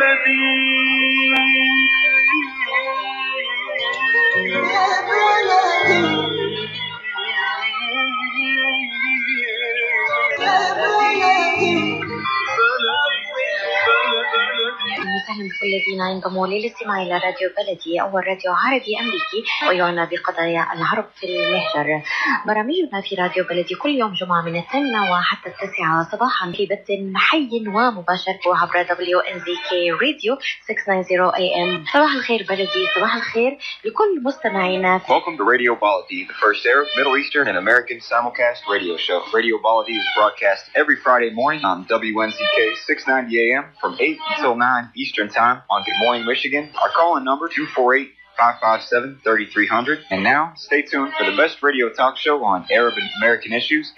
وسهلا بكل الذين ينضموا للاستماع إلى راديو بلدي اول راديو عربي أمريكي ويعنى بقضايا العرب في المهجر. برامجنا في راديو بلدي كل يوم جمعة من الثامنة وحتى التاسعة صباحا في بث حي ومباشر عبر دبليو ان زي كي راديو 690 اي ام. صباح الخير بلدي، صباح الخير لكل مستمعينا. Welcome to Radio Baladi, the first Arab, Middle Eastern, and American simulcast radio show. Radio Baladi is broadcast every Friday morning on WNZK 690 AM from 8 until 9 Eastern Time on Good Morning Michigan. Our call-in number 248 557 3300. And now, stay tuned for the best radio talk show on Arab and American issues.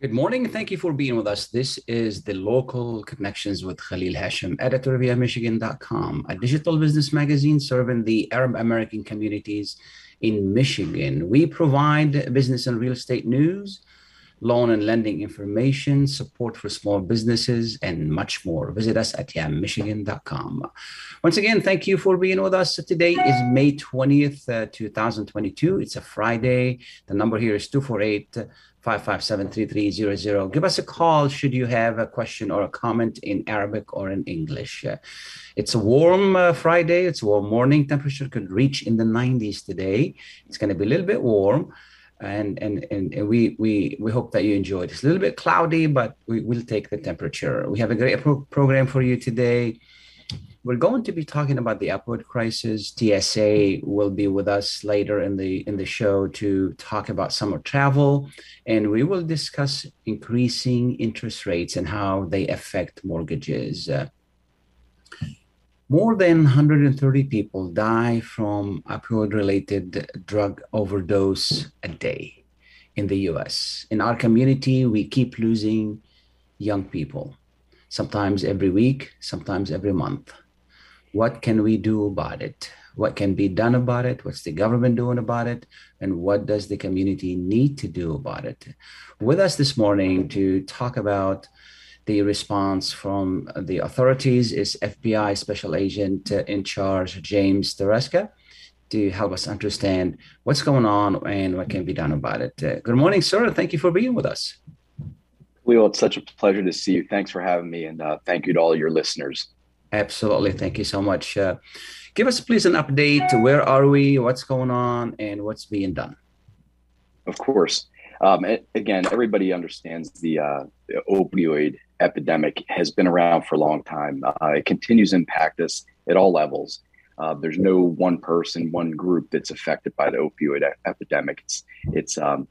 Good morning. Thank you for being with us. This is the Local Connections with Khalil Hashim, editor via Michigan.com, a digital business magazine serving the Arab American communities in Michigan. We provide business and real estate news, loan and lending information, support for small businesses, and much more. Visit us at yammichigan.com. Once again, thank you for being with us. Today is May 20th, uh, 2022. It's a Friday. The number here is 248 557 3300. Give us a call should you have a question or a comment in Arabic or in English. Uh, it's a warm uh, Friday. It's a warm morning. Temperature could reach in the 90s today. It's going to be a little bit warm. And, and, and, we, we, we hope that you enjoy it. It's a little bit cloudy, but we will take the temperature. We have a great pro- program for you today. We're going to be talking about the opioid crisis. TSA will be with us later in the in the show to talk about summer travel, and we will discuss increasing interest rates and how they affect mortgages. Uh, more than 130 people die from opioid related drug overdose a day in the US. In our community, we keep losing young people, sometimes every week, sometimes every month. What can we do about it? What can be done about it? What's the government doing about it? And what does the community need to do about it? With us this morning to talk about the response from the authorities is FBI Special Agent in charge, James Tarasca, to help us understand what's going on and what can be done about it. Uh, good morning, sir. Thank you for being with us. Leo, it's such a pleasure to see you. Thanks for having me, and uh, thank you to all your listeners. Absolutely. Thank you so much. Uh, give us, please, an update. Where are we? What's going on? And what's being done? Of course. Um, again, everybody understands the, uh, the, opioid epidemic has been around for a long time. Uh, it continues to impact us at all levels. Uh, there's no one person, one group that's affected by the opioid epidemic. It's it's um,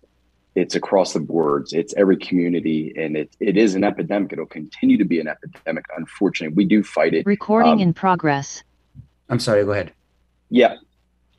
it's across the boards. It's every community, and it it is an epidemic. It'll continue to be an epidemic. Unfortunately, we do fight it. Recording um, in progress. I'm sorry. Go ahead. Yeah,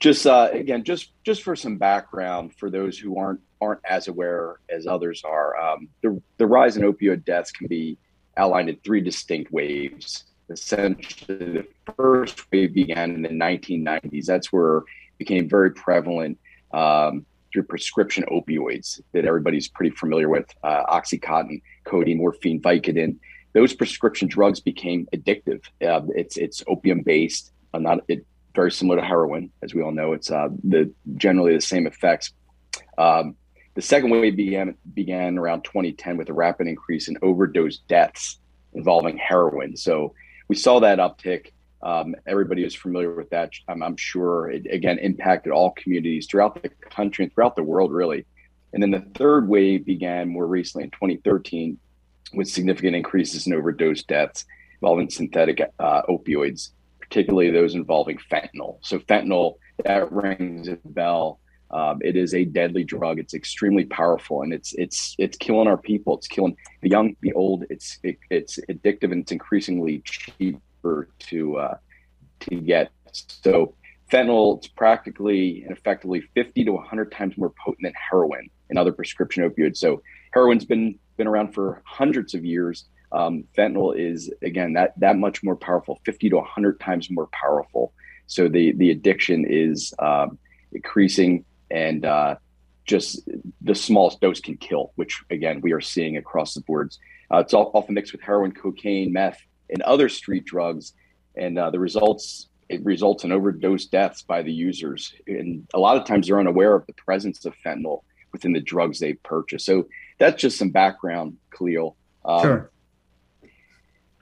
just uh, again, just just for some background for those who aren't aren't as aware as others are, um, the the rise in opioid deaths can be outlined in three distinct waves. Essentially, the first wave began in the 1990s. That's where it became very prevalent um, through prescription opioids that everybody's pretty familiar with: uh, OxyContin, codeine, morphine, Vicodin. Those prescription drugs became addictive. Uh, it's it's opium based, uh, not it, very similar to heroin, as we all know. It's uh, the generally the same effects. Um, the second wave began began around 2010 with a rapid increase in overdose deaths involving heroin. So we saw that uptick. Um, everybody is familiar with that. I'm, I'm, sure it again impacted all communities throughout the country and throughout the world, really. And then the third wave began more recently in 2013 with significant increases in overdose deaths involving synthetic uh, opioids, particularly those involving fentanyl. So fentanyl that rings a bell. Um, it is a deadly drug. It's extremely powerful, and it's it's it's killing our people. It's killing the young, the old. It's it, it's addictive, and it's increasingly to uh, to get. So fentanyl it's practically and effectively 50 to 100 times more potent than heroin and other prescription opioids. So heroin's been been around for hundreds of years. Um, fentanyl is again that that much more powerful, 50 to 100 times more powerful. So the the addiction is um, increasing and uh, just the smallest dose can kill, which again we are seeing across the boards. Uh, it's all, often mixed with heroin, cocaine, meth, and other street drugs, and uh, the results it results in overdose deaths by the users. And a lot of times they're unaware of the presence of fentanyl within the drugs they purchase. So that's just some background, Khalil. Um, sure.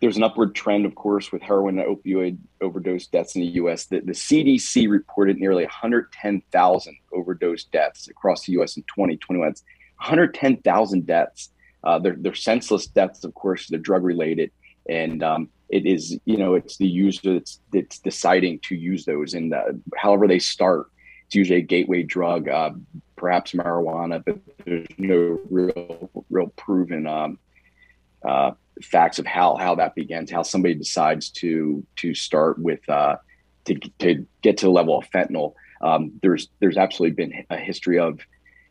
There's an upward trend, of course, with heroin and opioid overdose deaths in the U.S. The, the CDC reported nearly 110,000 overdose deaths across the U.S. in 2021. 110,000 deaths. Uh, they're, they're senseless deaths, of course. They're drug related, and um, it is you know it's the user that's that's deciding to use those, and uh, however they start, it's usually a gateway drug, uh, perhaps marijuana, but there's no real real proven um, uh, facts of how how that begins, how somebody decides to to start with uh, to to get to the level of fentanyl. Um, there's there's absolutely been a history of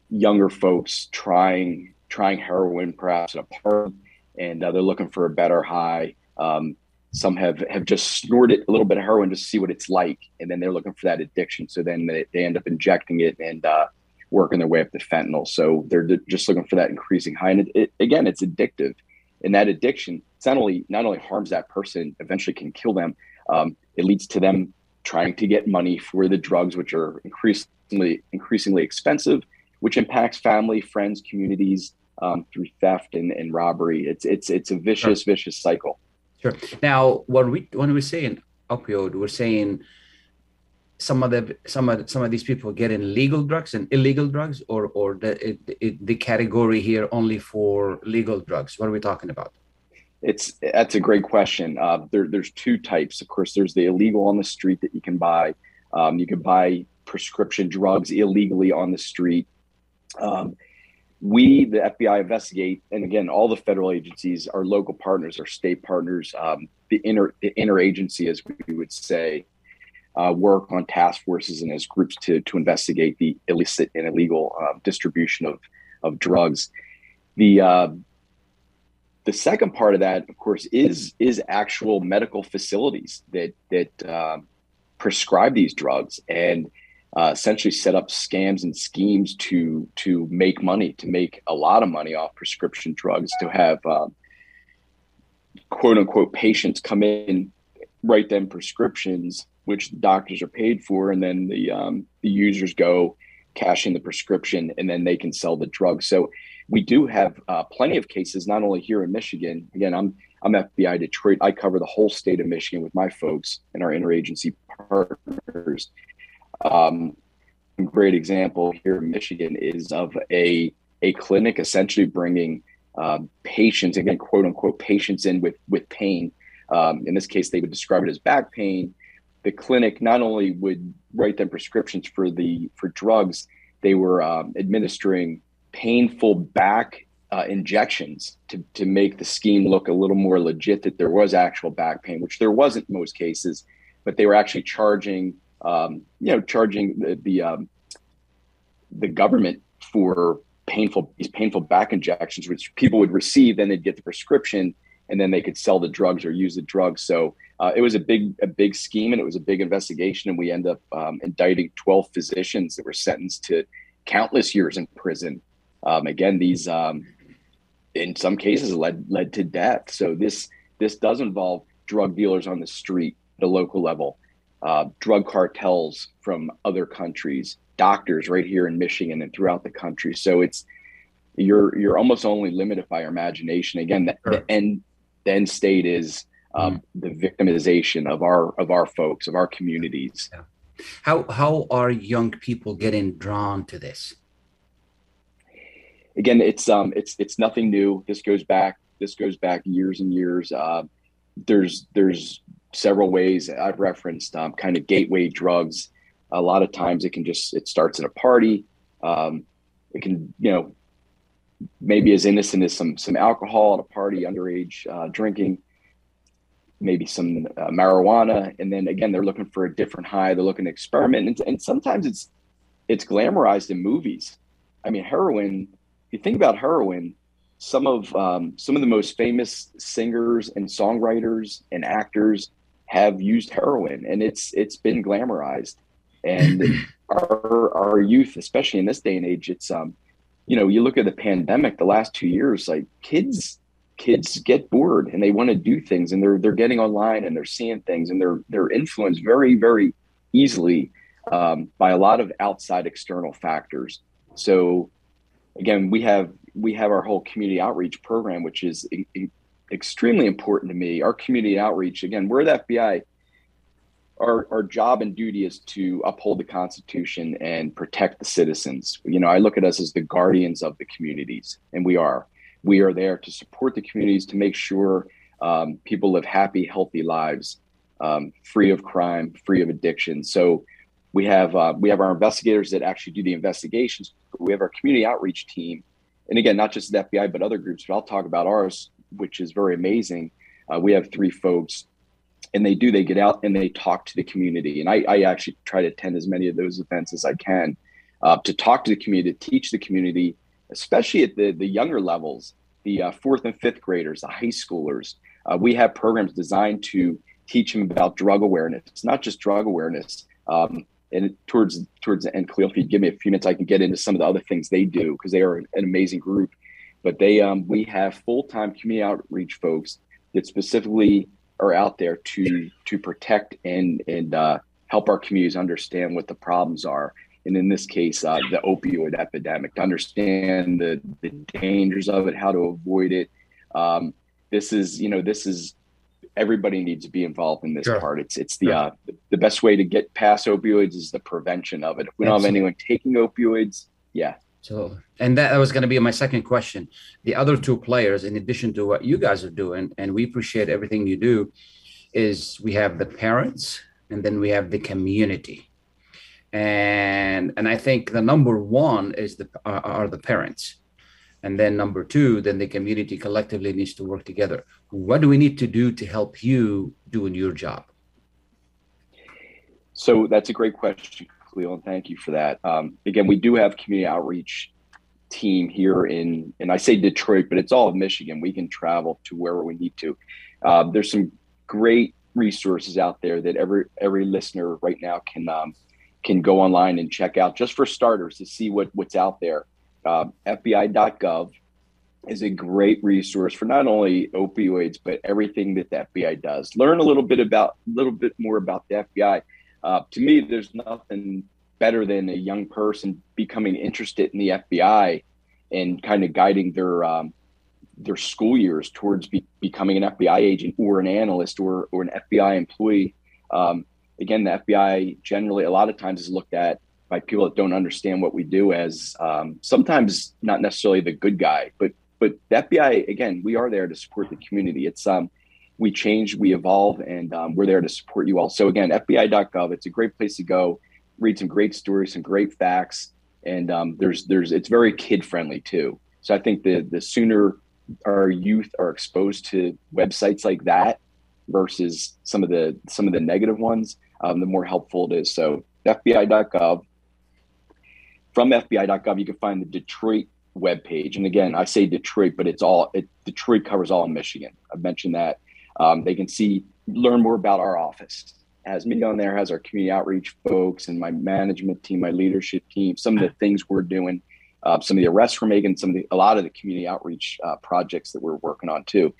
younger folks trying trying heroin perhaps at a party, and uh, they're looking for a better high. Um, some have have just snorted a little bit of heroin to see what it's like, and then they're looking for that addiction. So then they, they end up injecting it and uh, working their way up to fentanyl. So they're just looking for that increasing high. And it, it, again, it's addictive, and that addiction not only not only harms that person, eventually can kill them. Um, it leads to them trying to get money for the drugs, which are increasingly increasingly expensive, which impacts family, friends, communities um, through theft and, and robbery. It's it's it's a vicious, vicious cycle. Sure. Now, when we when we're saying opioid, we're saying some of the some of some of these people getting legal drugs and illegal drugs, or or the it, it, the category here only for legal drugs. What are we talking about? It's that's a great question. Uh, there, there's two types. Of course, there's the illegal on the street that you can buy. Um, you can buy prescription drugs illegally on the street. Um, we, the FBI, investigate, and again, all the federal agencies, our local partners, our state partners, um, the inner the interagency, as we would say, uh, work on task forces and as groups to to investigate the illicit and illegal uh, distribution of of drugs. The uh, the second part of that, of course, is is actual medical facilities that that um, prescribe these drugs and uh, essentially set up scams and schemes to to make money, to make a lot of money off prescription drugs, to have uh, quote unquote patients come in, write them prescriptions, which the doctors are paid for, and then the um, the users go cash in the prescription, and then they can sell the drug. So we do have uh, plenty of cases, not only here in Michigan. Again, I'm I'm FBI Detroit. I cover the whole state of Michigan with my folks and our interagency partners. Um, a great example here in Michigan is of a a clinic essentially bringing uh, patients again quote unquote patients in with with pain. Um, in this case, they would describe it as back pain. The clinic not only would write them prescriptions for the for drugs, they were um, administering painful back uh, injections to, to make the scheme look a little more legit that there was actual back pain, which there wasn't in most cases, but they were actually charging um, you know, charging the the, um, the government for painful these painful back injections, which people would receive, then they'd get the prescription, and then they could sell the drugs or use the drugs. So uh, it was a big a big scheme, and it was a big investigation, and we end up um, indicting twelve physicians that were sentenced to countless years in prison. Um, again, these um, in some cases led led to death. So this this does involve drug dealers on the street, the local level uh, drug cartels from other countries, doctors right here in Michigan and throughout the country. So it's you're you're almost only limited by your imagination. Again, the, sure. the end the end state is um, mm. the victimization of our of our folks of our communities. Yeah. How how are young people getting drawn to this? Again, it's um it's it's nothing new. This goes back this goes back years and years. Uh, there's there's several ways I've referenced um, kind of gateway drugs. A lot of times it can just it starts at a party. Um, it can you know maybe as innocent as some some alcohol at a party, underage uh, drinking, maybe some uh, marijuana, and then again they're looking for a different high. They're looking to experiment, and, and sometimes it's it's glamorized in movies. I mean, heroin. If you think about heroin, some of um, some of the most famous singers and songwriters and actors have used heroin and it's it's been glamorized And our our youth, especially in this day and age, it's um, you know, you look at the pandemic, the last two years, like kids kids get bored and they want to do things and they're they're getting online and they're seeing things and they're they're influenced very very easily um, by a lot of outside external factors. So again, we have we have our whole community outreach program, which is extremely important to me. Our community outreach, again, we're the FBI. Our, our job and duty is to uphold the Constitution and protect the citizens. You know, I look at us as the guardians of the communities, and we are. We are there to support the communities to make sure um, people live happy, healthy lives, um, free of crime, free of addiction. So we have uh, we have our investigators that actually do the investigations. We have our community outreach team, and again, not just the FBI but other groups. But I'll talk about ours, which is very amazing. Uh, we have three folks, and they do they get out and they talk to the community. And I, I actually try to attend as many of those events as I can uh, to talk to the community, to teach the community, especially at the the younger levels, the uh, fourth and fifth graders, the high schoolers. Uh, we have programs designed to teach them about drug awareness. It's not just drug awareness. Um, and towards towards the end, Khalil, if you give me a few minutes, I can get into some of the other things they do because they are an amazing group. But they, um, we have full time community outreach folks that specifically are out there to to protect and and uh, help our communities understand what the problems are. And in this case, uh, the opioid epidemic, to understand the the dangers of it, how to avoid it. Um, this is, you know, this is everybody needs to be involved in this sure. part. It's it's the sure. uh, the best way to get past opioids is the prevention of it. If we don't have anyone taking opioids, yeah. So, and that was going to be my second question. The other two players, in addition to what you guys are doing, and we appreciate everything you do, is we have the parents and then we have the community. And and I think the number one is the are, are the parents and then number two then the community collectively needs to work together what do we need to do to help you doing your job so that's a great question And thank you for that um, again we do have community outreach team here in and i say detroit but it's all of michigan we can travel to wherever we need to uh, there's some great resources out there that every every listener right now can um, can go online and check out just for starters to see what what's out there uh, FBI.gov is a great resource for not only opioids but everything that the FBI does. Learn a little bit about a little bit more about the FBI. Uh, to me, there's nothing better than a young person becoming interested in the FBI and kind of guiding their um, their school years towards be, becoming an FBI agent or an analyst or or an FBI employee. Um, again, the FBI generally a lot of times is looked at by people that don't understand what we do as um, sometimes not necessarily the good guy, but but the FBI again, we are there to support the community. It's um, we change, we evolve, and um, we're there to support you all. So again, FBI.gov, it's a great place to go, read some great stories, some great facts, and um, there's there's it's very kid friendly too. So I think the the sooner our youth are exposed to websites like that versus some of the some of the negative ones, um, the more helpful it is. So FBI.gov, from FBI.gov, you can find the Detroit webpage. And again, I say Detroit, but it's all it, Detroit covers all of Michigan. I've mentioned that. Um, they can see, learn more about our office. Has me on there, has our community outreach folks and my management team, my leadership team, some of the things we're doing, uh, some of the arrests we're making, some of the a lot of the community outreach uh, projects that we're working on too.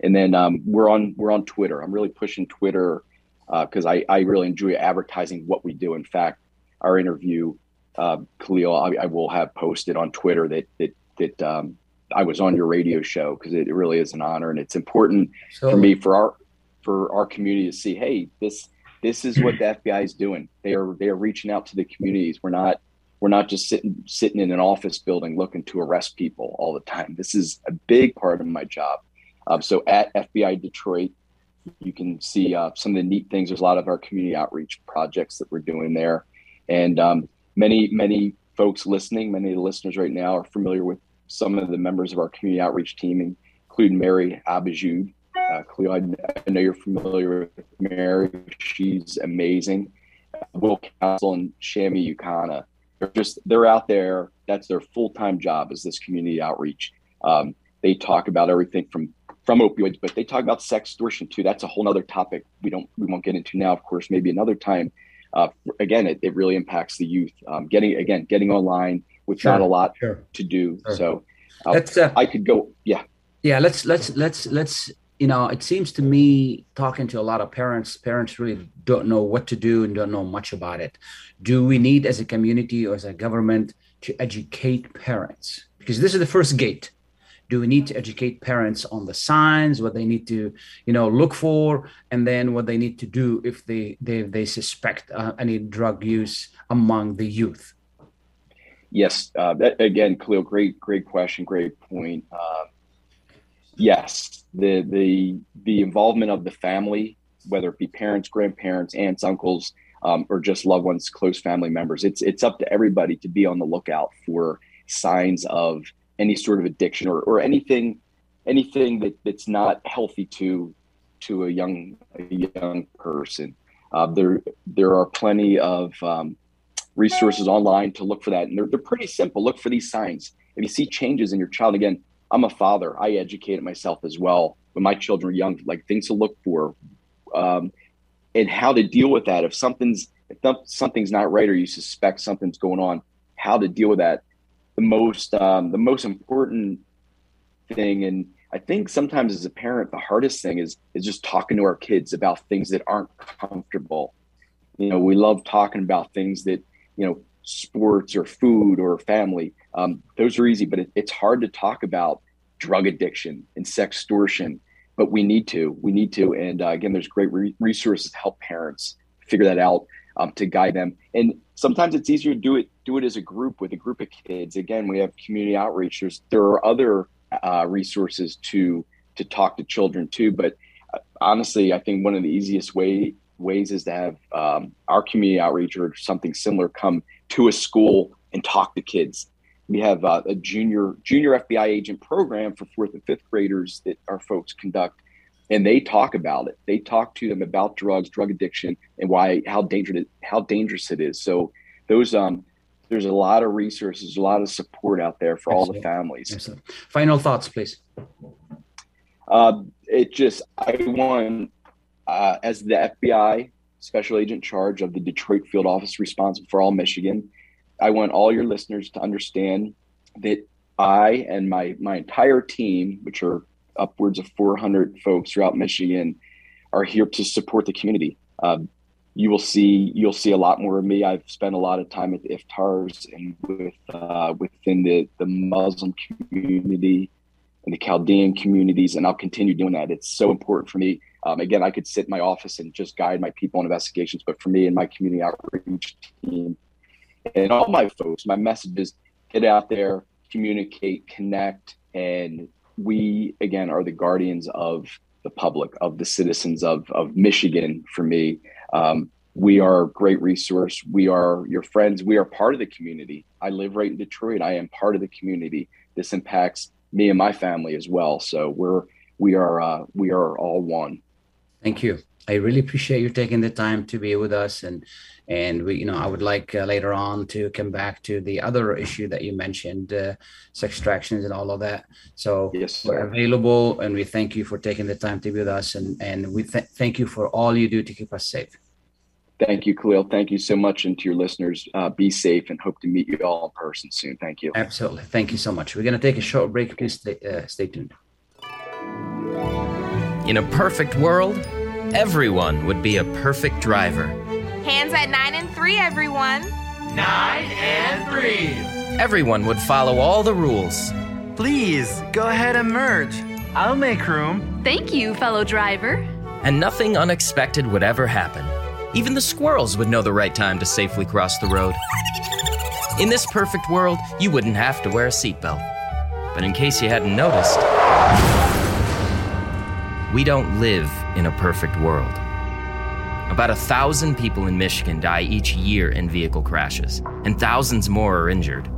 And then um, we're on we're on Twitter. I'm really pushing Twitter because uh, I I really enjoy advertising what we do. In fact, our interview uh, Khalil, I, I, will have posted on Twitter that that that um, I was on your radio show because it really is an honor and it's important so, for me for our for our community to see. Hey, this this is what the FBI is doing. They are they are reaching out to the communities. We're not we're not just sitting sitting in an office building looking to arrest people all the time. This is a big part of my job. Um, so at FBI Detroit, you can see uh, some of the neat things. There's a lot of our community outreach projects that we're doing there, and um, many many folks listening, many of the listeners right now are familiar with some of the members of our community outreach team, including Mary Abajud. Uh, Cleo, I, I know you're familiar with Mary. She's amazing. Will Council and Shami Ukana. They're just they're out there. That's their full time job is this community outreach. Um, they talk about everything from from opioids, but they talk about sex extortion too. That's a whole other topic we don't we won't get into now, of course, maybe another time. uh, again, it, it really impacts the youth. Um, getting again, getting online with sure, not a lot sure. to do. Sure. So uh, uh, I could go. Yeah, yeah. Let's let's let's let's. You know, it seems to me talking to a lot of parents, parents really don't know what to do and don't know much about it. Do we need, as a community or as a government, to educate parents? Because this is the first gate do we need to educate parents on the signs what they need to you know look for and then what they need to do if they they, they suspect uh, any drug use among the youth yes uh, that, again khalil great great question great point uh, yes the the the involvement of the family whether it be parents grandparents aunts uncles um, or just loved ones close family members it's it's up to everybody to be on the lookout for signs of any sort of addiction or, or anything anything that, that's not healthy to to a young a young person. Uh, there there are plenty of um, resources online to look for that, and they're they're pretty simple. Look for these signs. If you see changes in your child, again, I'm a father. I educated myself as well when my children were young, like things to look for, um, and how to deal with that. If something's if something's not right or you suspect something's going on, how to deal with that the most um, the most important thing and i think sometimes as a parent the hardest thing is is just talking to our kids about things that aren't comfortable you know we love talking about things that you know sports or food or family um, those are easy but it, it's hard to talk about drug addiction and sex sextortion but we need to we need to and uh, again there's great re- resources to help parents figure that out um, to guide them. And sometimes it's easier to do it do it as a group with a group of kids. Again, we have community outreach. There's there are other uh, resources to to talk to children too. But uh, honestly, I think one of the easiest way ways is to have um, our community outreach or something similar come to a school and talk to kids. We have uh, a junior junior FBI agent program for fourth and fifth graders that our folks conduct and they talk about it. They talk to them about drugs, drug addiction, and why how dangerous how dangerous it is. So those um there's a lot of resources, a lot of support out there for all the families. Excellent. Final thoughts, please. Uh, it just I want uh, as the FBI special agent charge of the Detroit field office responsible for all Michigan. I want all your listeners to understand that I and my my entire team, which are upwards of 400 folks throughout Michigan are here to support the community. Uh, you will see you'll see a lot more of me. I've spent a lot of time at the iftars and with uh, within the the Muslim community and the Chaldean communities, and I'll continue doing that. It's so important for me. Um, again, I could sit in my office and just guide my people on investigations, but for me and my community outreach team and all my folks, my message is get out there, communicate, connect, and we again are the guardians of the public, of the citizens of of Michigan. For me, um, we are a great resource. We are your friends. We are part of the community. I live right in Detroit. I am part of the community. This impacts me and my family as well. So we're we are uh, we are all one. Thank you. I really appreciate you taking the time to be with us and and we you know i would like uh, later on to come back to the other issue that you mentioned uh, sex extractions and all of that. So yes, we're available and we thank you for taking the time to be with us and and we th- thank you for all you do to keep us safe. Thank you khalil. Thank you so much and to your listeners uh, be safe and hope to meet you all in person soon. Thank you. Absolutely. Thank you so much. We're going to take a short break. Please stay, uh, stay tuned in a perfect world everyone would be a perfect driver Hands at 9 and 3, everyone. 9 and 3. Everyone would follow all the rules. Please, go ahead and merge. I'll make room. Thank you, fellow driver. And nothing unexpected would ever happen. Even the squirrels would know the right time to safely cross the road. In this perfect world, you wouldn't have to wear a seatbelt. But in case you hadn't noticed, we don't live in a perfect world. About a thousand people in Michigan die each year in vehicle crashes, and thousands more are injured.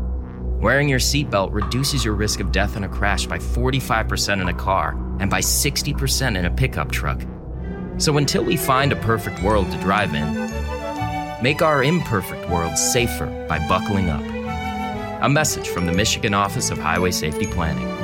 Wearing your seatbelt reduces your risk of death in a crash by 45% in a car and by 60% in a pickup truck. So until we find a perfect world to drive in, make our imperfect world safer by buckling up. A message from the Michigan Office of Highway Safety Planning.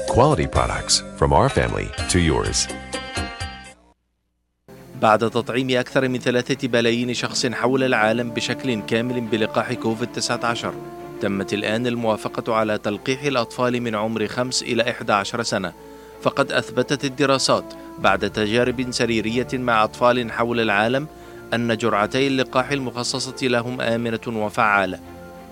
quality products from our family to yours. بعد تطعيم أكثر من ثلاثة بلايين شخص حول العالم بشكل كامل بلقاح كوفيد-19 تمت الآن الموافقة على تلقيح الأطفال من عمر 5 إلى 11 سنة فقد أثبتت الدراسات بعد تجارب سريرية مع أطفال حول العالم أن جرعتي اللقاح المخصصة لهم آمنة وفعالة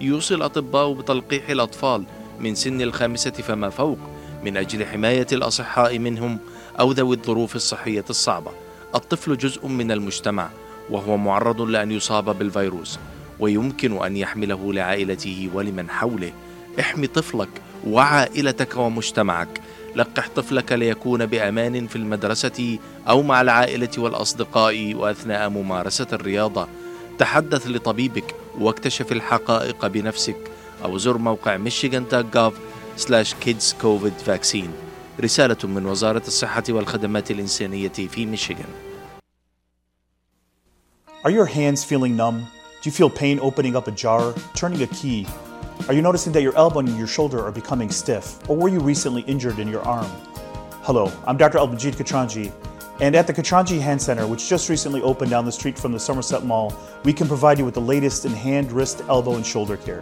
يوصي الأطباء بتلقيح الأطفال من سن الخامسة فما فوق من أجل حماية الأصحاء منهم أو ذوي الظروف الصحية الصعبة. الطفل جزء من المجتمع وهو معرض لأن يصاب بالفيروس ويمكن أن يحمله لعائلته ولمن حوله. احمي طفلك وعائلتك ومجتمعك. لقح طفلك ليكون بأمان في المدرسة أو مع العائلة والأصدقاء وأثناء ممارسة الرياضة. تحدث لطبيبك واكتشف الحقائق بنفسك. أو زر موقع michigan.gov سلاش كيدز كوفيد فاكسين رسالة من وزارة الصحة والخدمات الإنسانية في ميشيغان Are your hands feeling numb? Do you feel pain opening up a jar, turning a key? Are you noticing that your elbow and your shoulder are becoming stiff? Or were you recently injured in your arm? Hello, I'm Dr. Abdalmajid Katranji, and at the Katranji Hand Center, which just recently opened down the street from the Somerset Mall, we can provide you with the latest in hand, wrist, elbow, and shoulder care.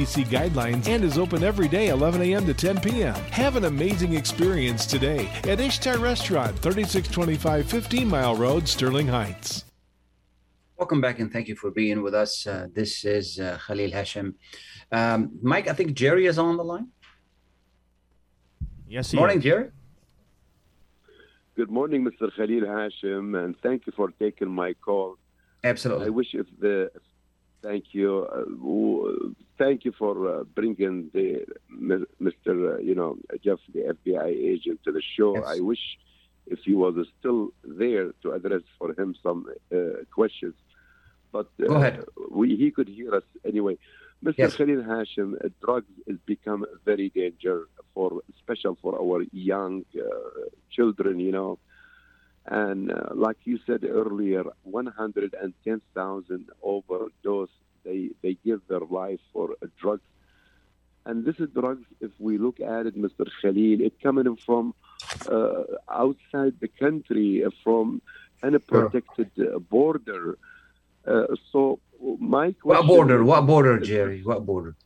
CDC guidelines and is open every day 11 a.m. to 10 p.m. Have an amazing experience today at Ishtar Restaurant, 3625 15 Mile Road, Sterling Heights. Welcome back and thank you for being with us. Uh, this is uh, Khalil Hashem. Um, Mike, I think Jerry is on the line. Yes, Morning, is. Jerry. Good morning, Mr. Khalil Hashim, and thank you for taking my call. Absolutely. I wish if the thank you, uh, thank you for uh, bringing the Mr. Uh, you know Jeff, the FBI agent, to the show. Yes. I wish if he was still there to address for him some uh, questions, but uh, Go ahead. we he could hear us anyway. Mr. Yes. Khalil Hashim, uh, drugs has become very dangerous for, special for our young uh, children, you know. And uh, like you said earlier, 110,000 overdose, they, they give their life for uh, drugs. And this is drugs, if we look at it, Mr. Khalil, it coming from uh, outside the country, uh, from unprotected uh, border. Uh, so my question... What border? What border, Jerry? What border?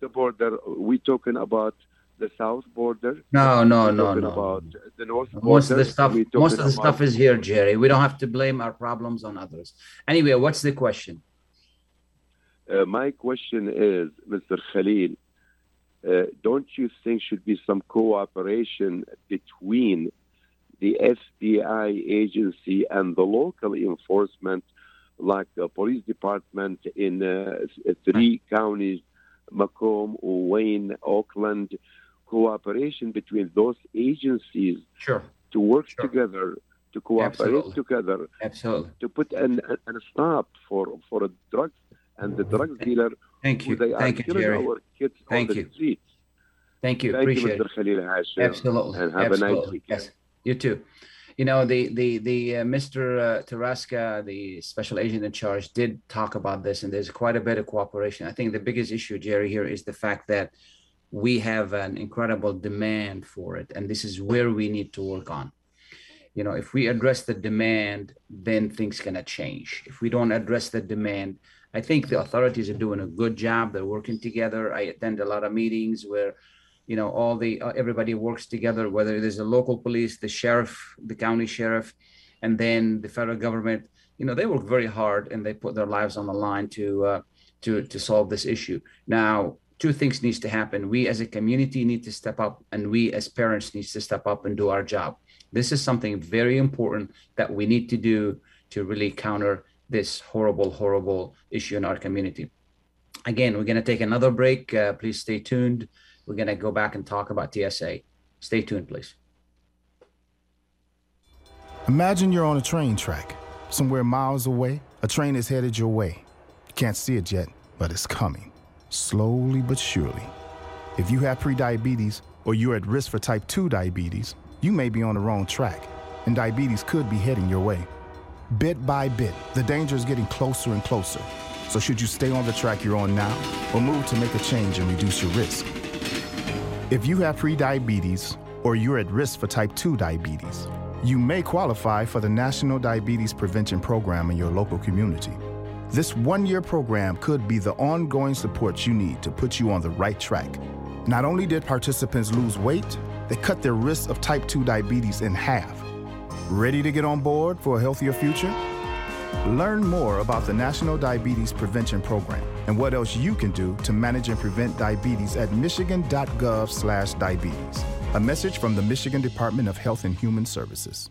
The border, we're talking about the south border? No, no, no, talking no. about the north border? Most of the stuff, most of the stuff is here, Jerry. We don't have to blame our problems on others. Anyway, what's the question? Uh, my question is, Mr. Khalil, uh, don't you think should be some cooperation between the FBI agency and the local enforcement, like the police department in uh, three counties, Macomb, Wayne, Oakland, cooperation between those agencies Sure. to work together, to cooperate Absolutely. together, Absolutely. to put an, an, an stop for for a drugs and the drug dealer Thank you. they are Thank you, Jerry. our kids Thank on the you. streets. Thank you. Thank Appreciate you, Mr. Khalil Hashim. Absolutely. And have Absolutely. a nice weekend. Yes. You too. you know the the the uh, Mr. Uh, Tarasca, the special agent in charge, did talk about this, and there's quite a bit of cooperation. I think the biggest issue, Jerry, here is the fact that we have an incredible demand for it, and this is where we need to work on. You know, if we address the demand, then things gonna change. If we don't address the demand, I think the authorities are doing a good job. They're working together. I attend a lot of meetings where you know all the uh, everybody works together whether there's a local police the sheriff the county sheriff and then the federal government you know they work very hard and they put their lives on the line to uh, to to solve this issue now two things needs to happen we as a community need to step up and we as parents needs to step up and do our job this is something very important that we need to do to really counter this horrible horrible issue in our community again we're going to take another break uh, please stay tuned we're going to go back and talk about TSA. Stay tuned, please. Imagine you're on a train track. Somewhere miles away, a train is headed your way. You can't see it yet, but it's coming. Slowly but surely. If you have prediabetes or you're at risk for type 2 diabetes, you may be on the wrong track, and diabetes could be heading your way. Bit by bit, the danger is getting closer and closer. So, should you stay on the track you're on now or move to make a change and reduce your risk? If you have prediabetes or you're at risk for type 2 diabetes, you may qualify for the National Diabetes Prevention Program in your local community. This one year program could be the ongoing support you need to put you on the right track. Not only did participants lose weight, they cut their risk of type 2 diabetes in half. Ready to get on board for a healthier future? Learn more about the National Diabetes Prevention Program and what else you can do to manage and prevent diabetes at michigan.gov/diabetes. A message from the Michigan Department of Health and Human Services.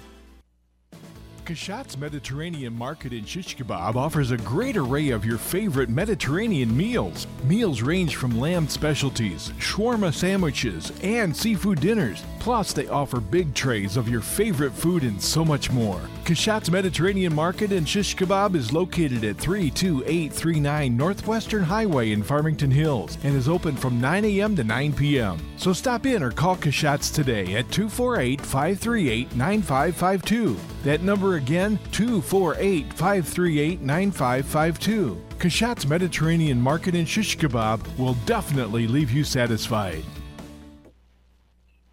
Kashat's Mediterranean Market in Shish Kebab offers a great array of your favorite Mediterranean meals. Meals range from lamb specialties, shawarma sandwiches, and seafood dinners. Plus, they offer big trays of your favorite food and so much more. Kashat's Mediterranean Market in Shish Kebab is located at 32839 Northwestern Highway in Farmington Hills and is open from 9 a.m. to 9 p.m. So stop in or call Kashat's today at 248 538 9552. That number again, 248 538 9552. Kashat's Mediterranean Market and Shish Kebab will definitely leave you satisfied.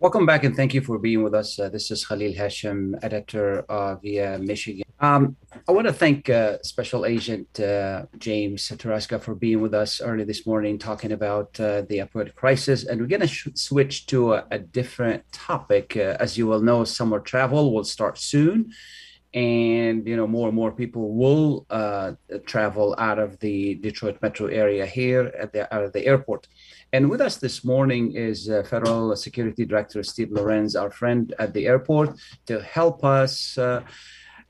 Welcome back and thank you for being with us. Uh, this is Khalil Hashem, editor of Via Michigan. Um, I want to thank uh, Special Agent uh, James Tarasca for being with us early this morning, talking about uh, the opioid crisis. And we're going to sh- switch to a, a different topic. Uh, as you will know, summer travel will start soon and you know more and more people will uh, travel out of the Detroit metro area here at the out of the airport. And with us this morning is uh, Federal Security Director Steve Lorincz, our friend at the airport, to help us.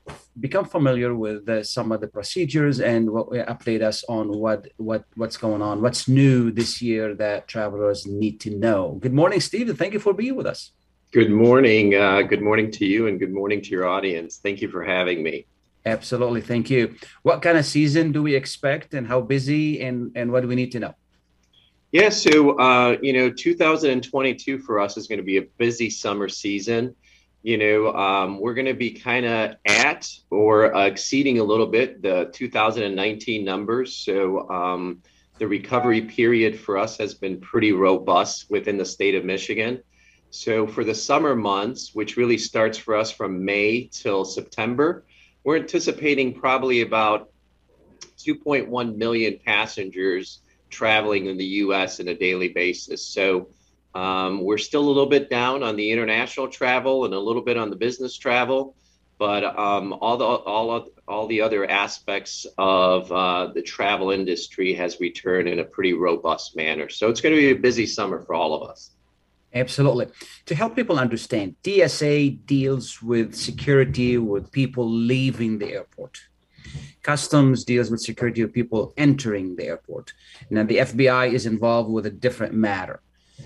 Uh, become familiar with uh, some of the procedures and what, update us on what what what's going on what's new this year that travelers need to know good morning steve and thank you for being with us Good morning. Uh, good morning to you, and good morning to your audience. Thank you for having me. Absolutely. Thank you. What kind of season do we expect, and how busy, and, and what do we need to know? Yeah, so, uh, you know, 2022 for us is going to be a busy summer season. You know, um, we're going to be kind of at or uh, exceeding a little bit the 2019 numbers. So, um, the recovery period for us has been pretty robust within the state of Michigan. So, for the summer months, which really starts for us from May till September, we're anticipating probably about 2.1 million passengers traveling in the US on a daily basis. So, um, we're still a little bit down on the international travel and a little bit on the business travel, but um, all the all all the other aspects of uh, the travel industry has returned in a pretty robust manner. So it's going to be a busy summer for all of us. Absolutely. To help people understand, TSA deals with security with people leaving the airport. Customs deals with security of people entering the airport. Now, the FBI is involved with a different matter.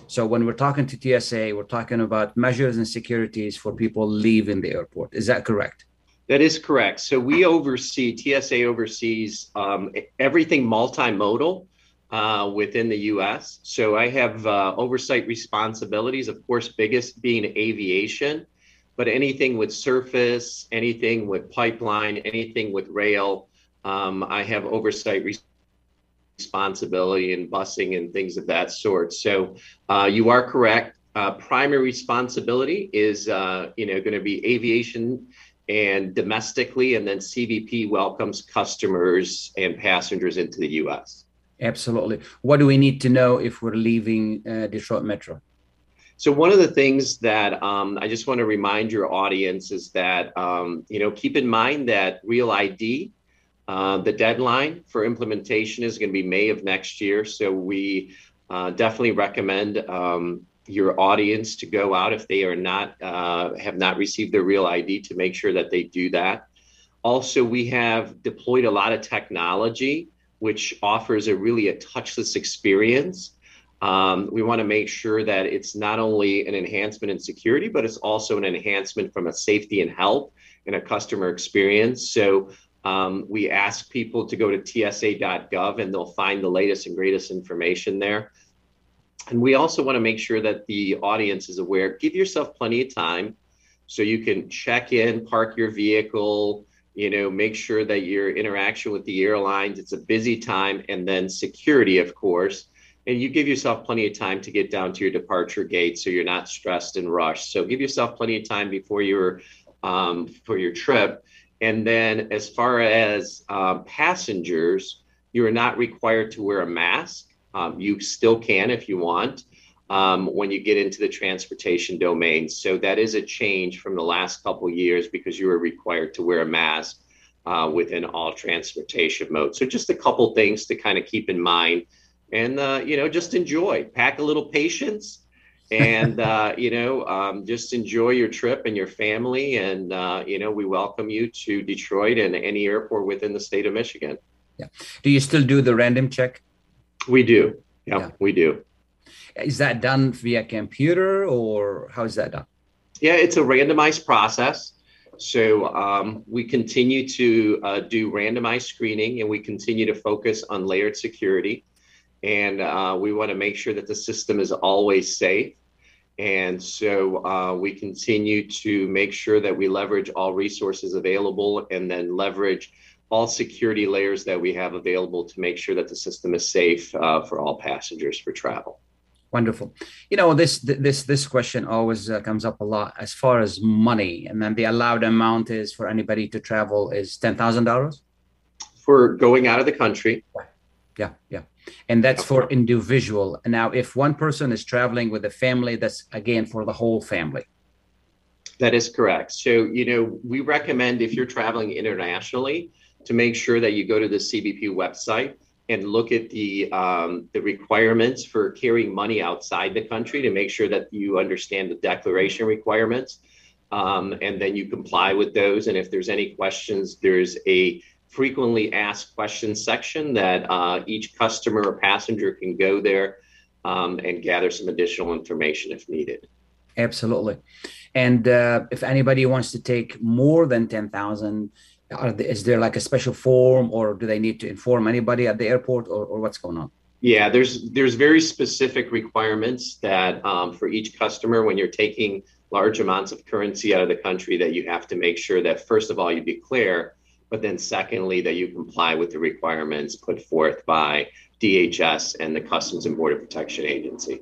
So, when we're talking to TSA, we're talking about measures and securities for people leaving the airport. Is that correct? That is correct. So, we oversee, TSA oversees um, everything multimodal uh, within the US. So I have uh, oversight responsibilities, of course, biggest being aviation, but anything with surface, anything with pipeline, anything with rail, um, I have oversight responsibility and busing and things of that sort. So uh, you are correct. Uh, primary responsibility is, uh, you know, going to be aviation and domestically, and then CBP welcomes customers and passengers into the U.S. Absolutely. What do we need to know if we're leaving uh, Detroit Metro? So one of the things that um, I just want to remind your audience is that um, you know keep in mind that Real ID, uh, the deadline for implementation is going to be May of next year. So we uh, definitely recommend um, your audience to go out if they are not uh, have not received their Real ID to make sure that they do that. Also, we have deployed a lot of technology which offers a really a touchless experience. Um, we want to make sure that it's not only an enhancement in security, but it's also an enhancement from a safety and health and a customer experience. So um, we ask people to go to tsa.gov and they'll find the latest and greatest information there. And we also want to make sure that the audience is aware. Give yourself plenty of time so you can check in, park your vehicle, you know make sure that your interaction with the airlines it's a busy time and then security of course and you give yourself plenty of time to get down to your departure gate so you're not stressed and rushed so give yourself plenty of time before your um, for your trip and then as far as um, passengers you are not required to wear a mask um, you still can if you want um, when you get into the transportation domain. So that is a change from the last couple years because you were required to wear a mask uh, within all transportation modes. So just a couple things to kind of keep in mind, and uh, you know, just enjoy. Pack a little patience. And uh, you know um, just enjoy your trip and your family and uh, you know we welcome you to detroit and any airport within the state of michigan yeah do you still do the random check we do yeah, yeah. we do is that done via computer or how is that done? Yeah, it's a randomized process. So um, we continue to uh, do randomized screening and we continue to focus on layered security. And uh, we want to make sure that the system is always safe. And so uh, we continue to make sure that we leverage all resources available and then leverage all security layers that we have available to make sure that the system is safe uh, for all passengers for travel. Wonderful. You know this this this question always uh, comes up a lot as far as money, and then the allowed amount is for anybody to travel is ten thousand dollars for going out of the country. Yeah, yeah, and that's for individual. Now, if one person is traveling with a family, that's again for the whole family. That is correct. So you know we recommend if you're traveling internationally to make sure that you go to the CBP website and look at the um, the requirements for carrying money outside the country to make sure that you understand the declaration requirements, um, and then you comply with those. And if there's any questions, there's a frequently asked questions section that uh, each customer or passenger can go there um, and gather some additional information if needed. Absolutely. And uh, if anybody wants to take more than 10,000, is there like a special form or do they need to inform anybody at the airport or, or what's going on? Yeah, there's there's very specific requirements that um, for each customer when you're taking large amounts of currency out of the country that you have to make sure that first of all you declare, but then secondly that you comply with the requirements put forth by DHS and the Customs and Border Protection Agency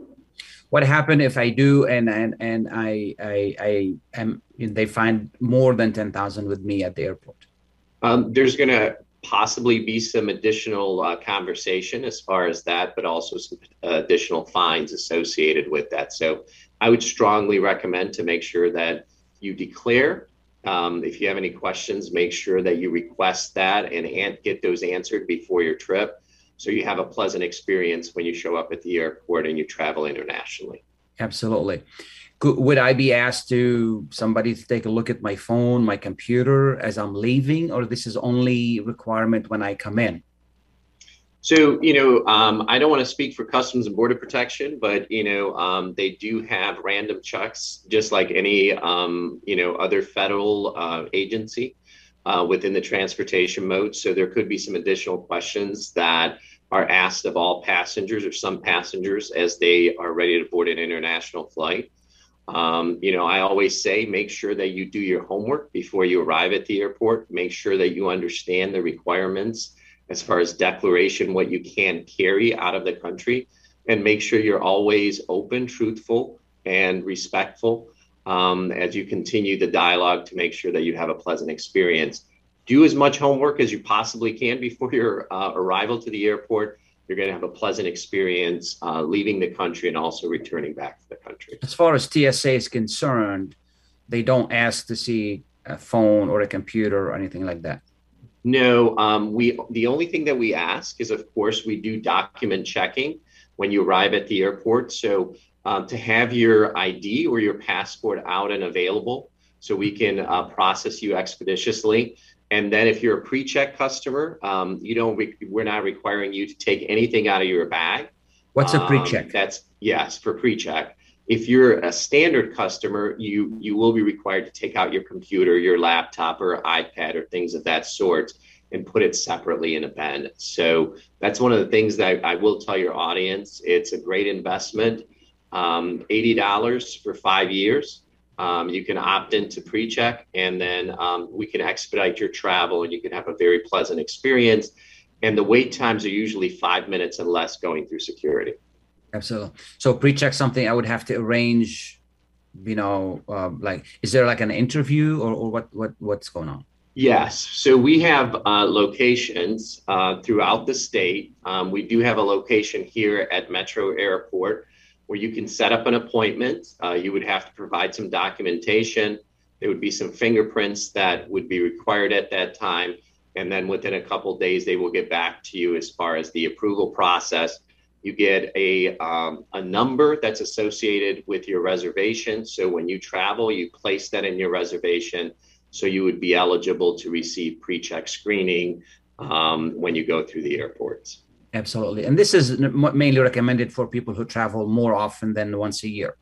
what happened if I do and and and I I I am they find more than ten thousand with me at the airport? Um, there's going to possibly be some additional uh, conversation as far as that, but also some additional fines associated with that. So I would strongly recommend to make sure that you declare. Um, if you have any questions, make sure that you request that and, get those answered before your trip so you have a pleasant experience when you show up at the airport and you travel internationally. Absolutely. Could, would I be asked to somebody to take a look at my phone, my computer as I'm leaving, or this is only requirement when I come in? So, you know, um, I don't want to speak for Customs and Border Protection, but, you know, um, they do have random checks, just like any, um, you know, other federal uh, agency uh, within the transportation mode. So there could be some additional questions that are asked of all passengers or some passengers as they are ready to board an international flight. Um, you know, I always say make sure that you do your homework before you arrive at the airport. Make sure that you understand the requirements as far as declaration, what you can carry out of the country, and make sure you're always open, truthful, and respectful um, as you continue the dialogue to make sure that you have a pleasant experience do as much homework as you possibly can before your uh, arrival to the airport. You're going to have a pleasant experience uh, leaving the country and also returning back to the country. As far as TSA is concerned, they don't ask to see a phone or a computer or anything like that. No, um, we the only thing that we ask is, of course, we do document checking when you arrive at the airport. So um, to have your ID or your passport out and available, so we can uh, process you expeditiously. And then if you're a pre-check customer, um, you don't re- we're not requiring you to take anything out of your bag. What's a pre-check? Um, that's yes for pre-check. If you're a standard customer, you you will be required to take out your computer, your laptop, or iPad, or things of that sort, and put it separately in a bin. So that's one of the things that I, will tell your audience. It's a great investment. Um, Eighty dollars for five years. Um, you can opt into pre-check, and then um, we can expedite your travel, and you can have a very pleasant experience. And the wait times are usually five minutes and less going through security. Absolutely. So pre-check something I would have to arrange. You know, uh, like is there like an interview or, or what what what's going on? Yes. So we have uh, locations uh, throughout the state. Um, we do have a location here at Metro Airport where you can set up an appointment. Uh, you would have to provide some documentation. There would be some fingerprints that would be required at that time. And then within a couple days, they will get back to you as far as the approval process. You get a, um, a number that's associated with your reservation. So when you travel, you place that in your reservation. So you would be eligible to receive pre check screening um, when you go through the airports. Absolutely. And this is mainly recommended for people who travel more often than once a year.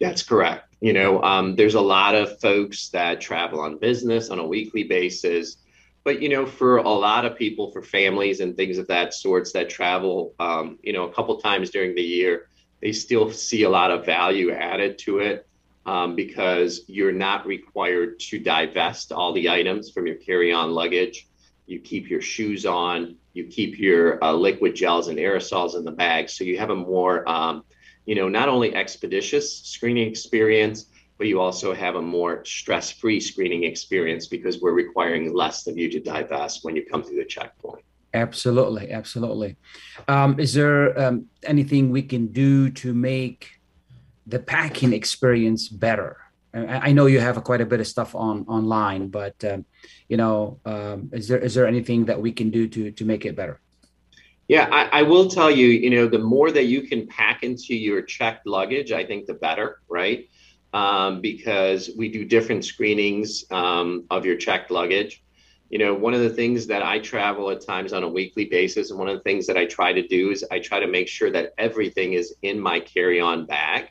That's correct. You know, um, there's a lot of folks that travel on business on a weekly basis. But, you know, for a lot of people, for families and things of that sorts that travel, um, you know, a couple times during the year, they still see a lot of value added to it um, because you're not required to divest all the items from your carry on luggage. You keep your shoes on you keep your uh, liquid gels and aerosols in the bag so you have a more um, you know not only expeditious screening experience but you also have a more stress-free screening experience because we're requiring less of you to divest when you come through the checkpoint absolutely absolutely um, is there um, anything we can do to make the packing experience better I know you have quite a bit of stuff on online, but um, you know, um, is there is there anything that we can do to to make it better? Yeah, I, I, will tell you. You know, the more that you can pack into your checked luggage, I think the better, right? Um, because we do different screenings um, of your checked luggage. You know, one of the things that I travel at times on a weekly basis, and one of the things that I try to do is I try to make sure that everything is in my carry-on bag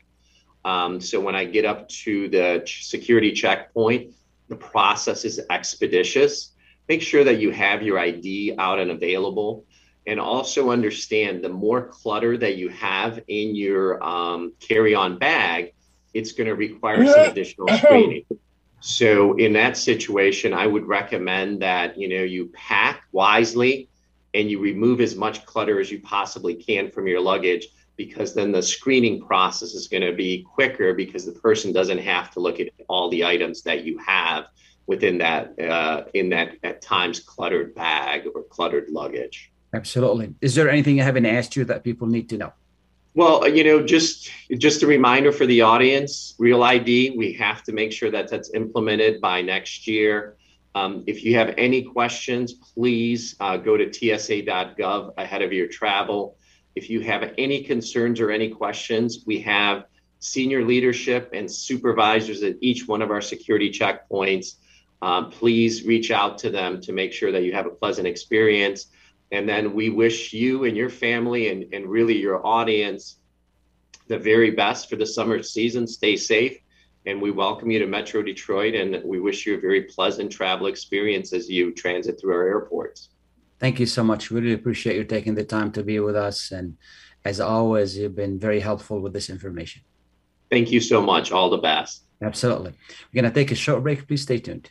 Um, so when I get up to the security checkpoint, the process is expeditious. Make sure that you have your ID out and available. And also understand the more clutter that you have in your um, carry on bag, it's going to require some additional screening. So in that situation, I would recommend that you know you pack wisely and you remove as much clutter as you possibly can from your luggage because then the screening process is going to be quicker because the person doesn't have to look at all the items that you have within that uh, in that at times cluttered bag or cluttered luggage. Absolutely. Is there anything I haven't asked you that people need to know? Well, you know, just just a reminder for the audience: Real ID. We have to make sure that that's implemented by next year. Um, if you have any questions, please uh, go to tsa.gov ahead of your travel. If you have any concerns or any questions, we have senior leadership and supervisors at each one of our security checkpoints. Um, please reach out to them to make sure that you have a pleasant experience. And then we wish you and your family and, and really your audience the very best for the summer season. Stay safe. And we welcome you to Metro Detroit and we wish you a very pleasant travel experience as you transit through our airports. Thank you so much. Really appreciate you taking the time to be with us. And as always, you've been very helpful with this information. Thank you so much. All the best. Absolutely. We're going to take a short break. Please stay tuned.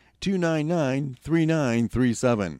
299 3937.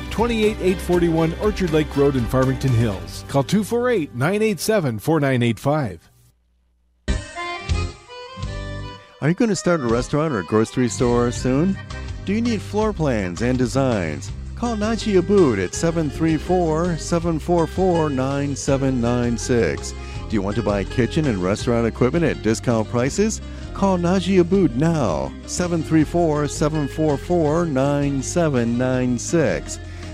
28841 Orchard Lake Road in Farmington Hills. Call 248 987 4985. Are you going to start a restaurant or a grocery store soon? Do you need floor plans and designs? Call Naji Abood at 734 744 9796. Do you want to buy kitchen and restaurant equipment at discount prices? Call Naji Abood now, 734 744 9796.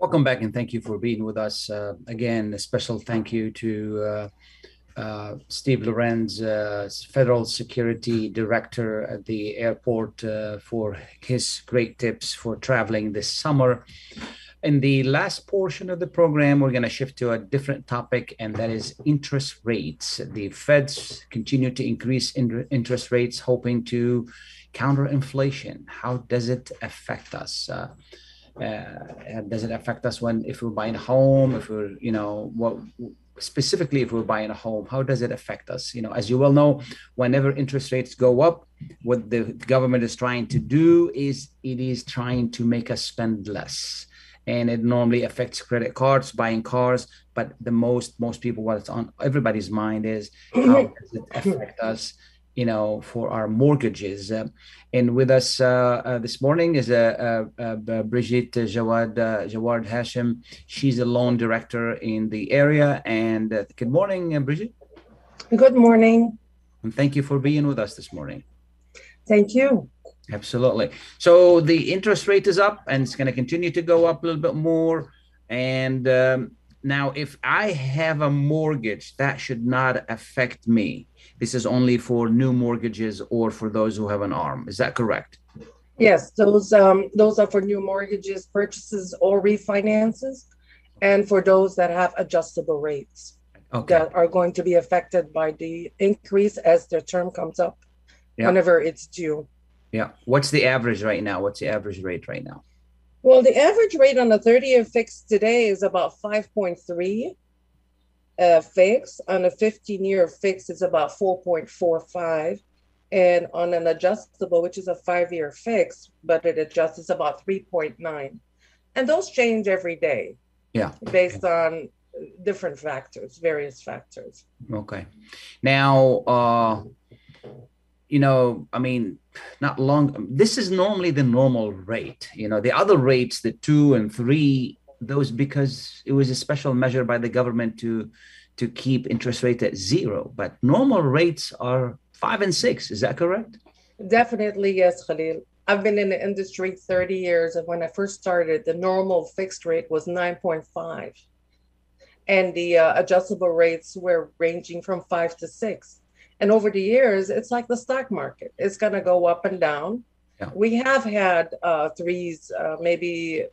Welcome back and thank you for being with us. Uh, again, a special thank you to uh, uh, Steve Lorincz, uh, Federal Security Director at the airport, uh, for his great tips for traveling this summer. In the last portion of the program, we're going to shift to a different topic, and that is interest rates. The Feds continue to increase in- interest rates, hoping to counter inflation. How does it affect us? Uh, does it affect us when if we're buying a home if we're you know what specifically if we're buying a home how does it affect us? You know as you well know whenever interest rates go up what the government is trying to do is it is trying to make us spend less. And it normally affects credit cards buying cars but the most most people what's on everybody's mind is how does it affect us you know, for our mortgages. And with us uh, uh, this morning is uh, Brigitte Jawad Jawad Hashim. She's a loan director in the area. And good morning, Brigitte. Good morning. And thank you for being with us this morning. Thank you. Absolutely. So the interest rate is up, and it's going to continue to go up a little bit more. And um, now, if I have a mortgage, that should not affect me this is only for new mortgages or for those who have an arm. Is that correct? Yes, those um, those are for new mortgages, purchases, or refinances, and for those that have adjustable rates okay. that are going to be affected by the increase as their term comes up, yeah. whenever it's due. Yeah. What's the average right now? What's the average rate right now? Well, the average rate on a 30 year fixed today is about 5.3 uh, fix. On a 15 year fix, it's about 4.45. And on an adjustable, which is a five year fix, but it adjusts, it's about 3.9. And those change every day. Yeah. Based on different factors, various factors. Okay. Now, uh, you know, I mean, not long. This is normally the normal rate. You know, the other rates, the two and three those because it was a special measure by the government to to keep interest rate at zero but normal rates are five and six is that correct definitely yes khalil i've been in the industry 30 years and when i first started the normal fixed rate was 9.5 and the uh, adjustable rates were ranging from five to six and over the years it's like the stock market it's going to go up and down yeah. we have had uh, threes uh, maybe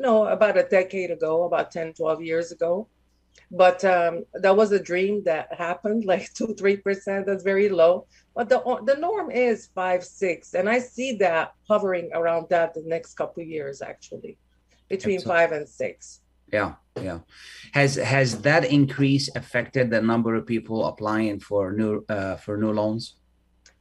no, about a decade ago, about 10, 12 years ago. But um, that was a dream that happened, like two, three percent. That's very low. But the the norm is five, six, and I see that hovering around that the next couple years, actually, between Absolutely. five and six. Yeah, yeah. Has has that increase affected the number of people applying for new uh, for new loans?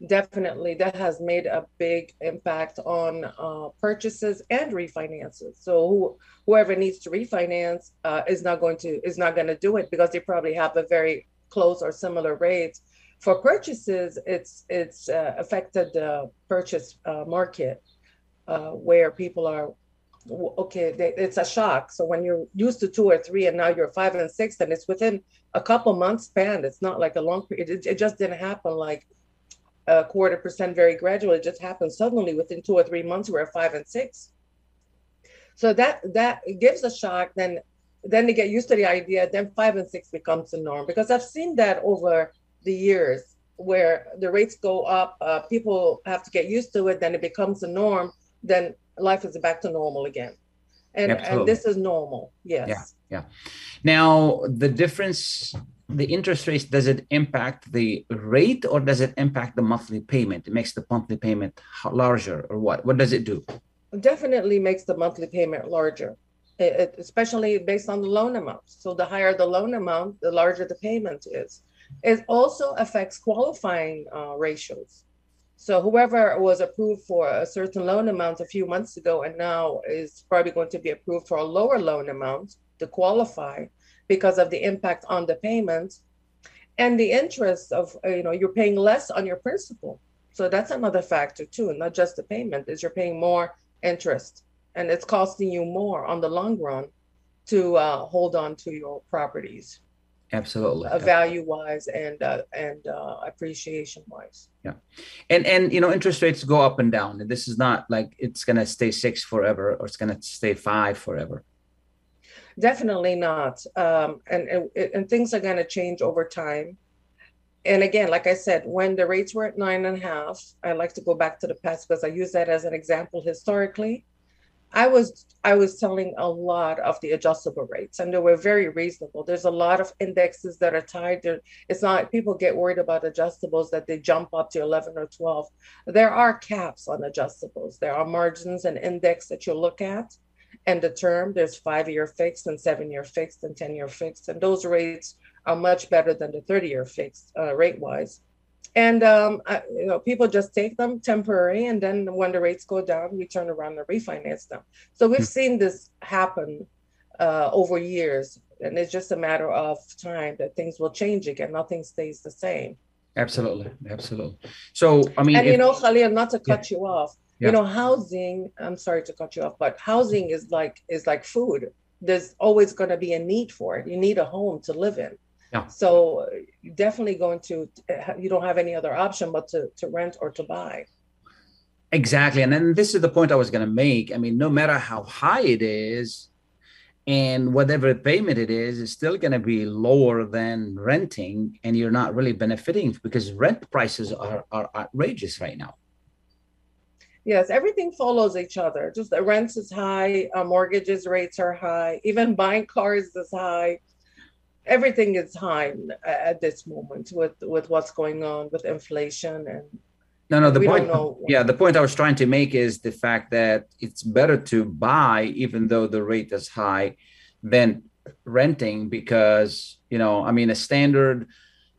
definitely that has made a big impact on uh, purchases and refinances so who, whoever needs to refinance uh, is not going to is not going to do it because they probably have a very close or similar rates for purchases it's it's uh, affected the purchase uh, market uh, where people are okay it's a shock so when you're used to two or three and now you're five and six and it's within a couple months span it's not like a long period it, it just didn't happen like a quarter percent very gradual. It just happened suddenly within two or three months. We're at five and six. So that that gives a shock. Then then they get used to the idea. Then five and six becomes the norm because I've seen that over the years where the rates go up. Uh, people have to get used to it. Then it becomes the norm. Then life is back to normal again. And, and this is normal. Yes. Yeah. Yeah. Now the difference the interest rates does it impact the rate or does it impact the monthly payment it makes the monthly payment larger or what what does it do definitely makes the monthly payment larger it, especially based on the loan amount so the higher the loan amount the larger the payment is it also affects qualifying uh, ratios so whoever was approved for a certain loan amount a few months ago and now is probably going to be approved for a lower loan amount to qualify because of the impact on the payment and the interest of uh, you know you're paying less on your principal. So that's another factor too not just the payment is you're paying more interest and it's costing you more on the long run to uh, hold on to your properties absolutely uh, value wise and uh, and uh, appreciation wise yeah and and you know interest rates go up and down this is not like it's going to stay six forever or it's going to stay five forever Definitely not. Um, and, and, and things are going to change over time. And again, like I said, when the rates were at nine and a half, I like to go back to the past because I use that as an example historically. I was I was telling a lot of the adjustable rates, and they were very reasonable. There's a lot of indexes that are tied. There, it's not people get worried about adjustables that they jump up to 11 or 12. There are caps on adjustables. There are margins and index that you look at, and the term. There's five-year fixed and seven-year fixed and 10-year fixed, and those rates are much better than the 30-year fixed uh, rate-wise and um, I, you know people just take them temporary and then when the rates go down we turn around and refinance them so we've hmm. seen this happen uh, over years and it's just a matter of time that things will change again nothing stays the same absolutely absolutely so i mean and if, you know khalil not to cut yeah. you off yeah. you know housing i'm sorry to cut you off but housing is like is like food there's always going to be a need for it you need a home to live in yeah. So you're definitely going to you don't have any other option but to to rent or to buy. Exactly, and then this is the point I was going to make. I mean, no matter how high it is, and whatever payment it is, is still going to be lower than renting, and you're not really benefiting because rent prices are are outrageous right now. Yes, everything follows each other. Just the rents is high, uh, mortgages rates are high, even buying cars is high everything is high at this moment with with what's going on with inflation and no no the point yeah the point i was trying to make is the fact that it's better to buy even though the rate is high than renting because you know i mean a standard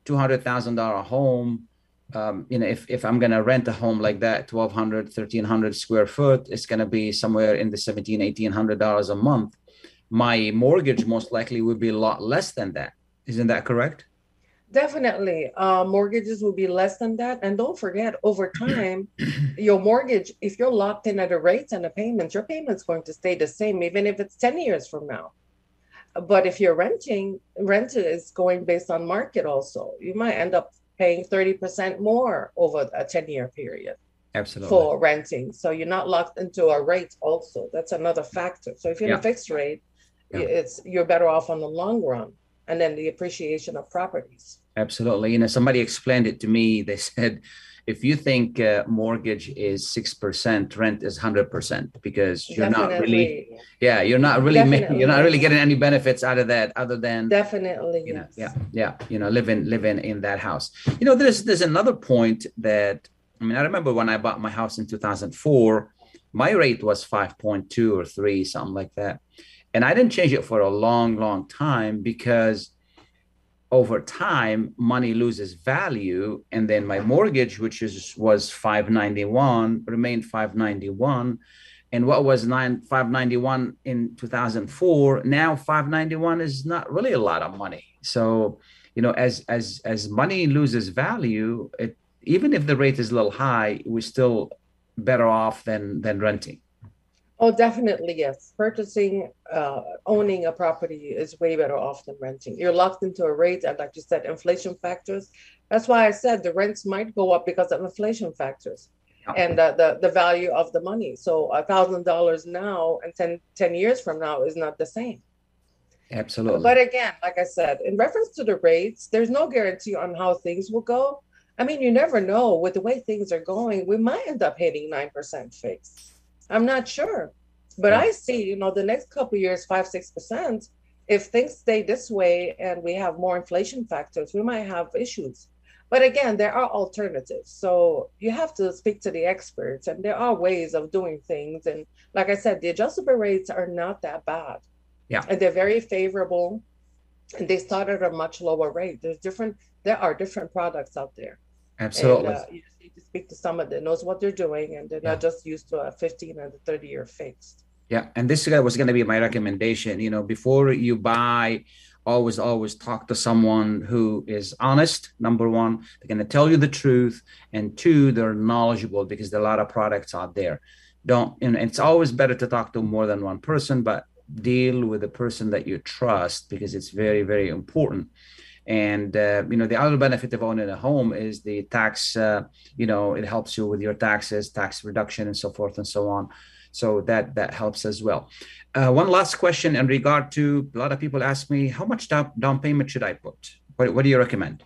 $200000 home um, you know if, if i'm going to rent a home like that 1200 1300 square foot it's going to be somewhere in the 17 1800 dollars a month my mortgage most likely would be a lot less than that. Isn't that correct? Definitely. Uh, mortgages will be less than that. And don't forget, over time, your mortgage, if you're locked in at a rate and the payments, your payment's going to stay the same, even if it's 10 years from now. But if you're renting, rent is going based on market also. You might end up paying 30% more over a 10 year period. Absolutely. For renting. So you're not locked into a rate also. That's another factor. So if you're yeah. in a fixed rate, yeah. it's you're better off on the long run and then the appreciation of properties absolutely you know somebody explained it to me they said if you think uh, mortgage is 6% rent is 100% because you're definitely. not really yeah you're not really making, you're not really getting any benefits out of that other than definitely you know yes. yeah yeah you know living living in that house you know there's there's another point that i mean i remember when i bought my house in 2004 my rate was 5.2 or 3 something like that and I didn't change it for a long, long time because over time money loses value. And then my mortgage which is was 591 remained 591 and what was 9 591 in 2004 now 591 is not really a lot of money. So you know as as as money loses value it even if the rate is a little high we're still better off than than renting Oh, definitely, yes. Purchasing, uh, owning a property is way better off than renting. You're locked into a rate, and like you said, inflation factors. That's why I said the rents might go up because of inflation factors and uh, the, the value of the money. So a thousand dollars now and 10, 10 years from now is not the same. Absolutely. But again, like I said, in reference to the rates, there's no guarantee on how things will go. I mean, you never know with the way things are going, we might end up hitting 9% fixed I'm not sure. But I see, you know, the next couple years, five, six percent, if things stay this way and we have more inflation factors, we might have issues. But again, there are alternatives. So you have to speak to the experts, and there are ways of doing things. And like I said, the adjustable rates are not that bad. Yeah. And they're very favorable. And they start at a much lower rate. There's different, there are different products out there. Absolutely. And, uh, you just need to speak to someone that knows what they're doing and they're yeah. not just used to a 15 and a 30 year fixed. Yeah. And this was going to be my recommendation. You know, before you buy, always, always talk to someone who is honest. Number one, they're going to tell you the truth. And two, they're knowledgeable because there are a lot of products out there. Don't, and it's always better to talk to more than one person, but deal with the person that you trust because it's very, very important and uh, you know the other benefit of owning a home is the tax uh, you know it helps you with your taxes tax reduction and so forth and so on. So that that helps as well. Uh, one last question in regard to a lot of people ask me how much down, payment should i put? What, what do you recommend?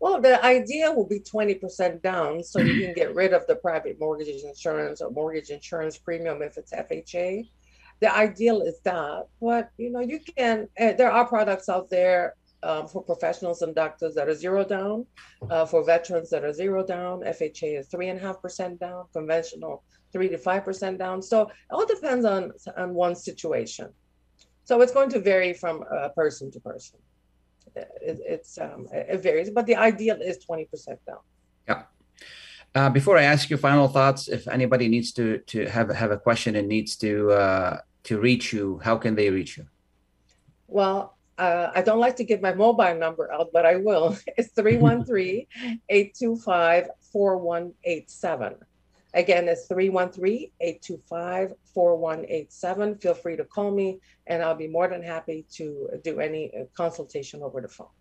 Well, the idea will be 20% down so you can get rid of the private mortgage insurance or mortgage insurance premium if it's FHA. The ideal is that, but you know, you can, uh, there are products out there um, for professionals and doctors that are zero down, uh, for veterans that are zero down. FHA is three and a half percent down, conventional three to five percent down. So it all depends on on one situation. So it's going to vary from uh, person to person. It, it's um, it varies, but the ideal is twenty percent down. Yeah. Uh, before I ask you final thoughts, if anybody needs to to have have a question and needs to uh, to reach you, how can they reach you? Well, uh, I don't like to give my mobile number out, but I will. It's 313 825 4187. Again, it's 313 825 4187. Feel free to call me, and I'll be more than happy to do any uh, consultation over the phone.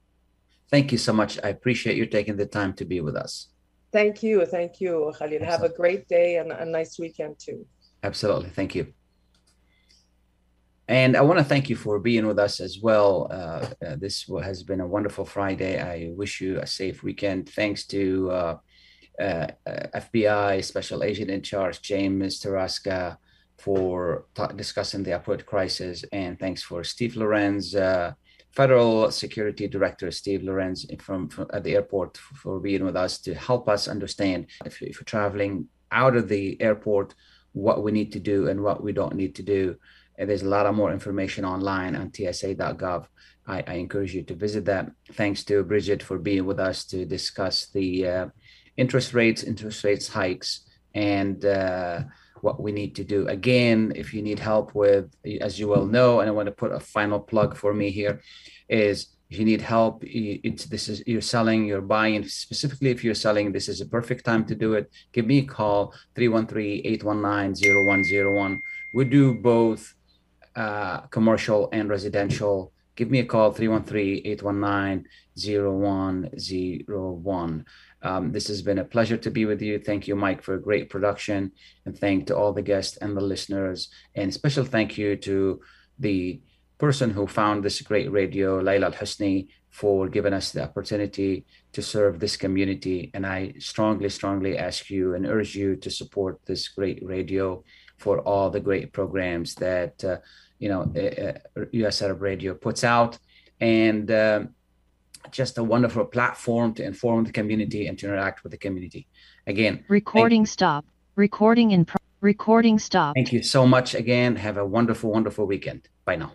Thank you so much. I appreciate you taking the time to be with us. Thank you. Thank you, Khalil. Have a great day and a nice weekend, too. Absolutely. Thank you. And I want to thank you for being with us as well. Uh, uh, this has been a wonderful Friday. I wish you a safe weekend. Thanks to uh, uh FBI Special Agent in Charge, James Tarasca, for discussing the opioid crisis. And thanks for Steve Lorincz, uh, Federal Security Director Steve Lorincz from, from, at the airport for being with us to help us understand if, if you're traveling out of the airport, what we need to do and what we don't need to do. And there's a lot of more information online on tsa.gov. I, I encourage you to visit that. Thanks to Bridget for being with us to discuss the uh, interest rates, interest rates hikes, and uh, what we need to do. Again, if you need help with, as you well know, and I want to put a final plug for me here, is if you need help, it's this is you're selling, you're buying. Specifically, if you're selling, this is a perfect time to do it. Give me a call 313-819-0101. We do both uh, commercial and residential. Give me a call 313-819-0101. Um, this has been a pleasure to be with you. Thank you, Mike, for a great production, and thank to all the guests and the listeners. And special thank you to the person who found this great radio, Laila Al Husni, for giving us the opportunity to serve this community. And I strongly, strongly ask you and urge you to support this great radio for all the great programs that uh, you know US uh, Arab Radio puts out. And um, just a wonderful platform to inform the community and to interact with the community. Again, recording stop. Recording in pro- recording stop. Thank you so much again. Have a wonderful, wonderful weekend. Bye now.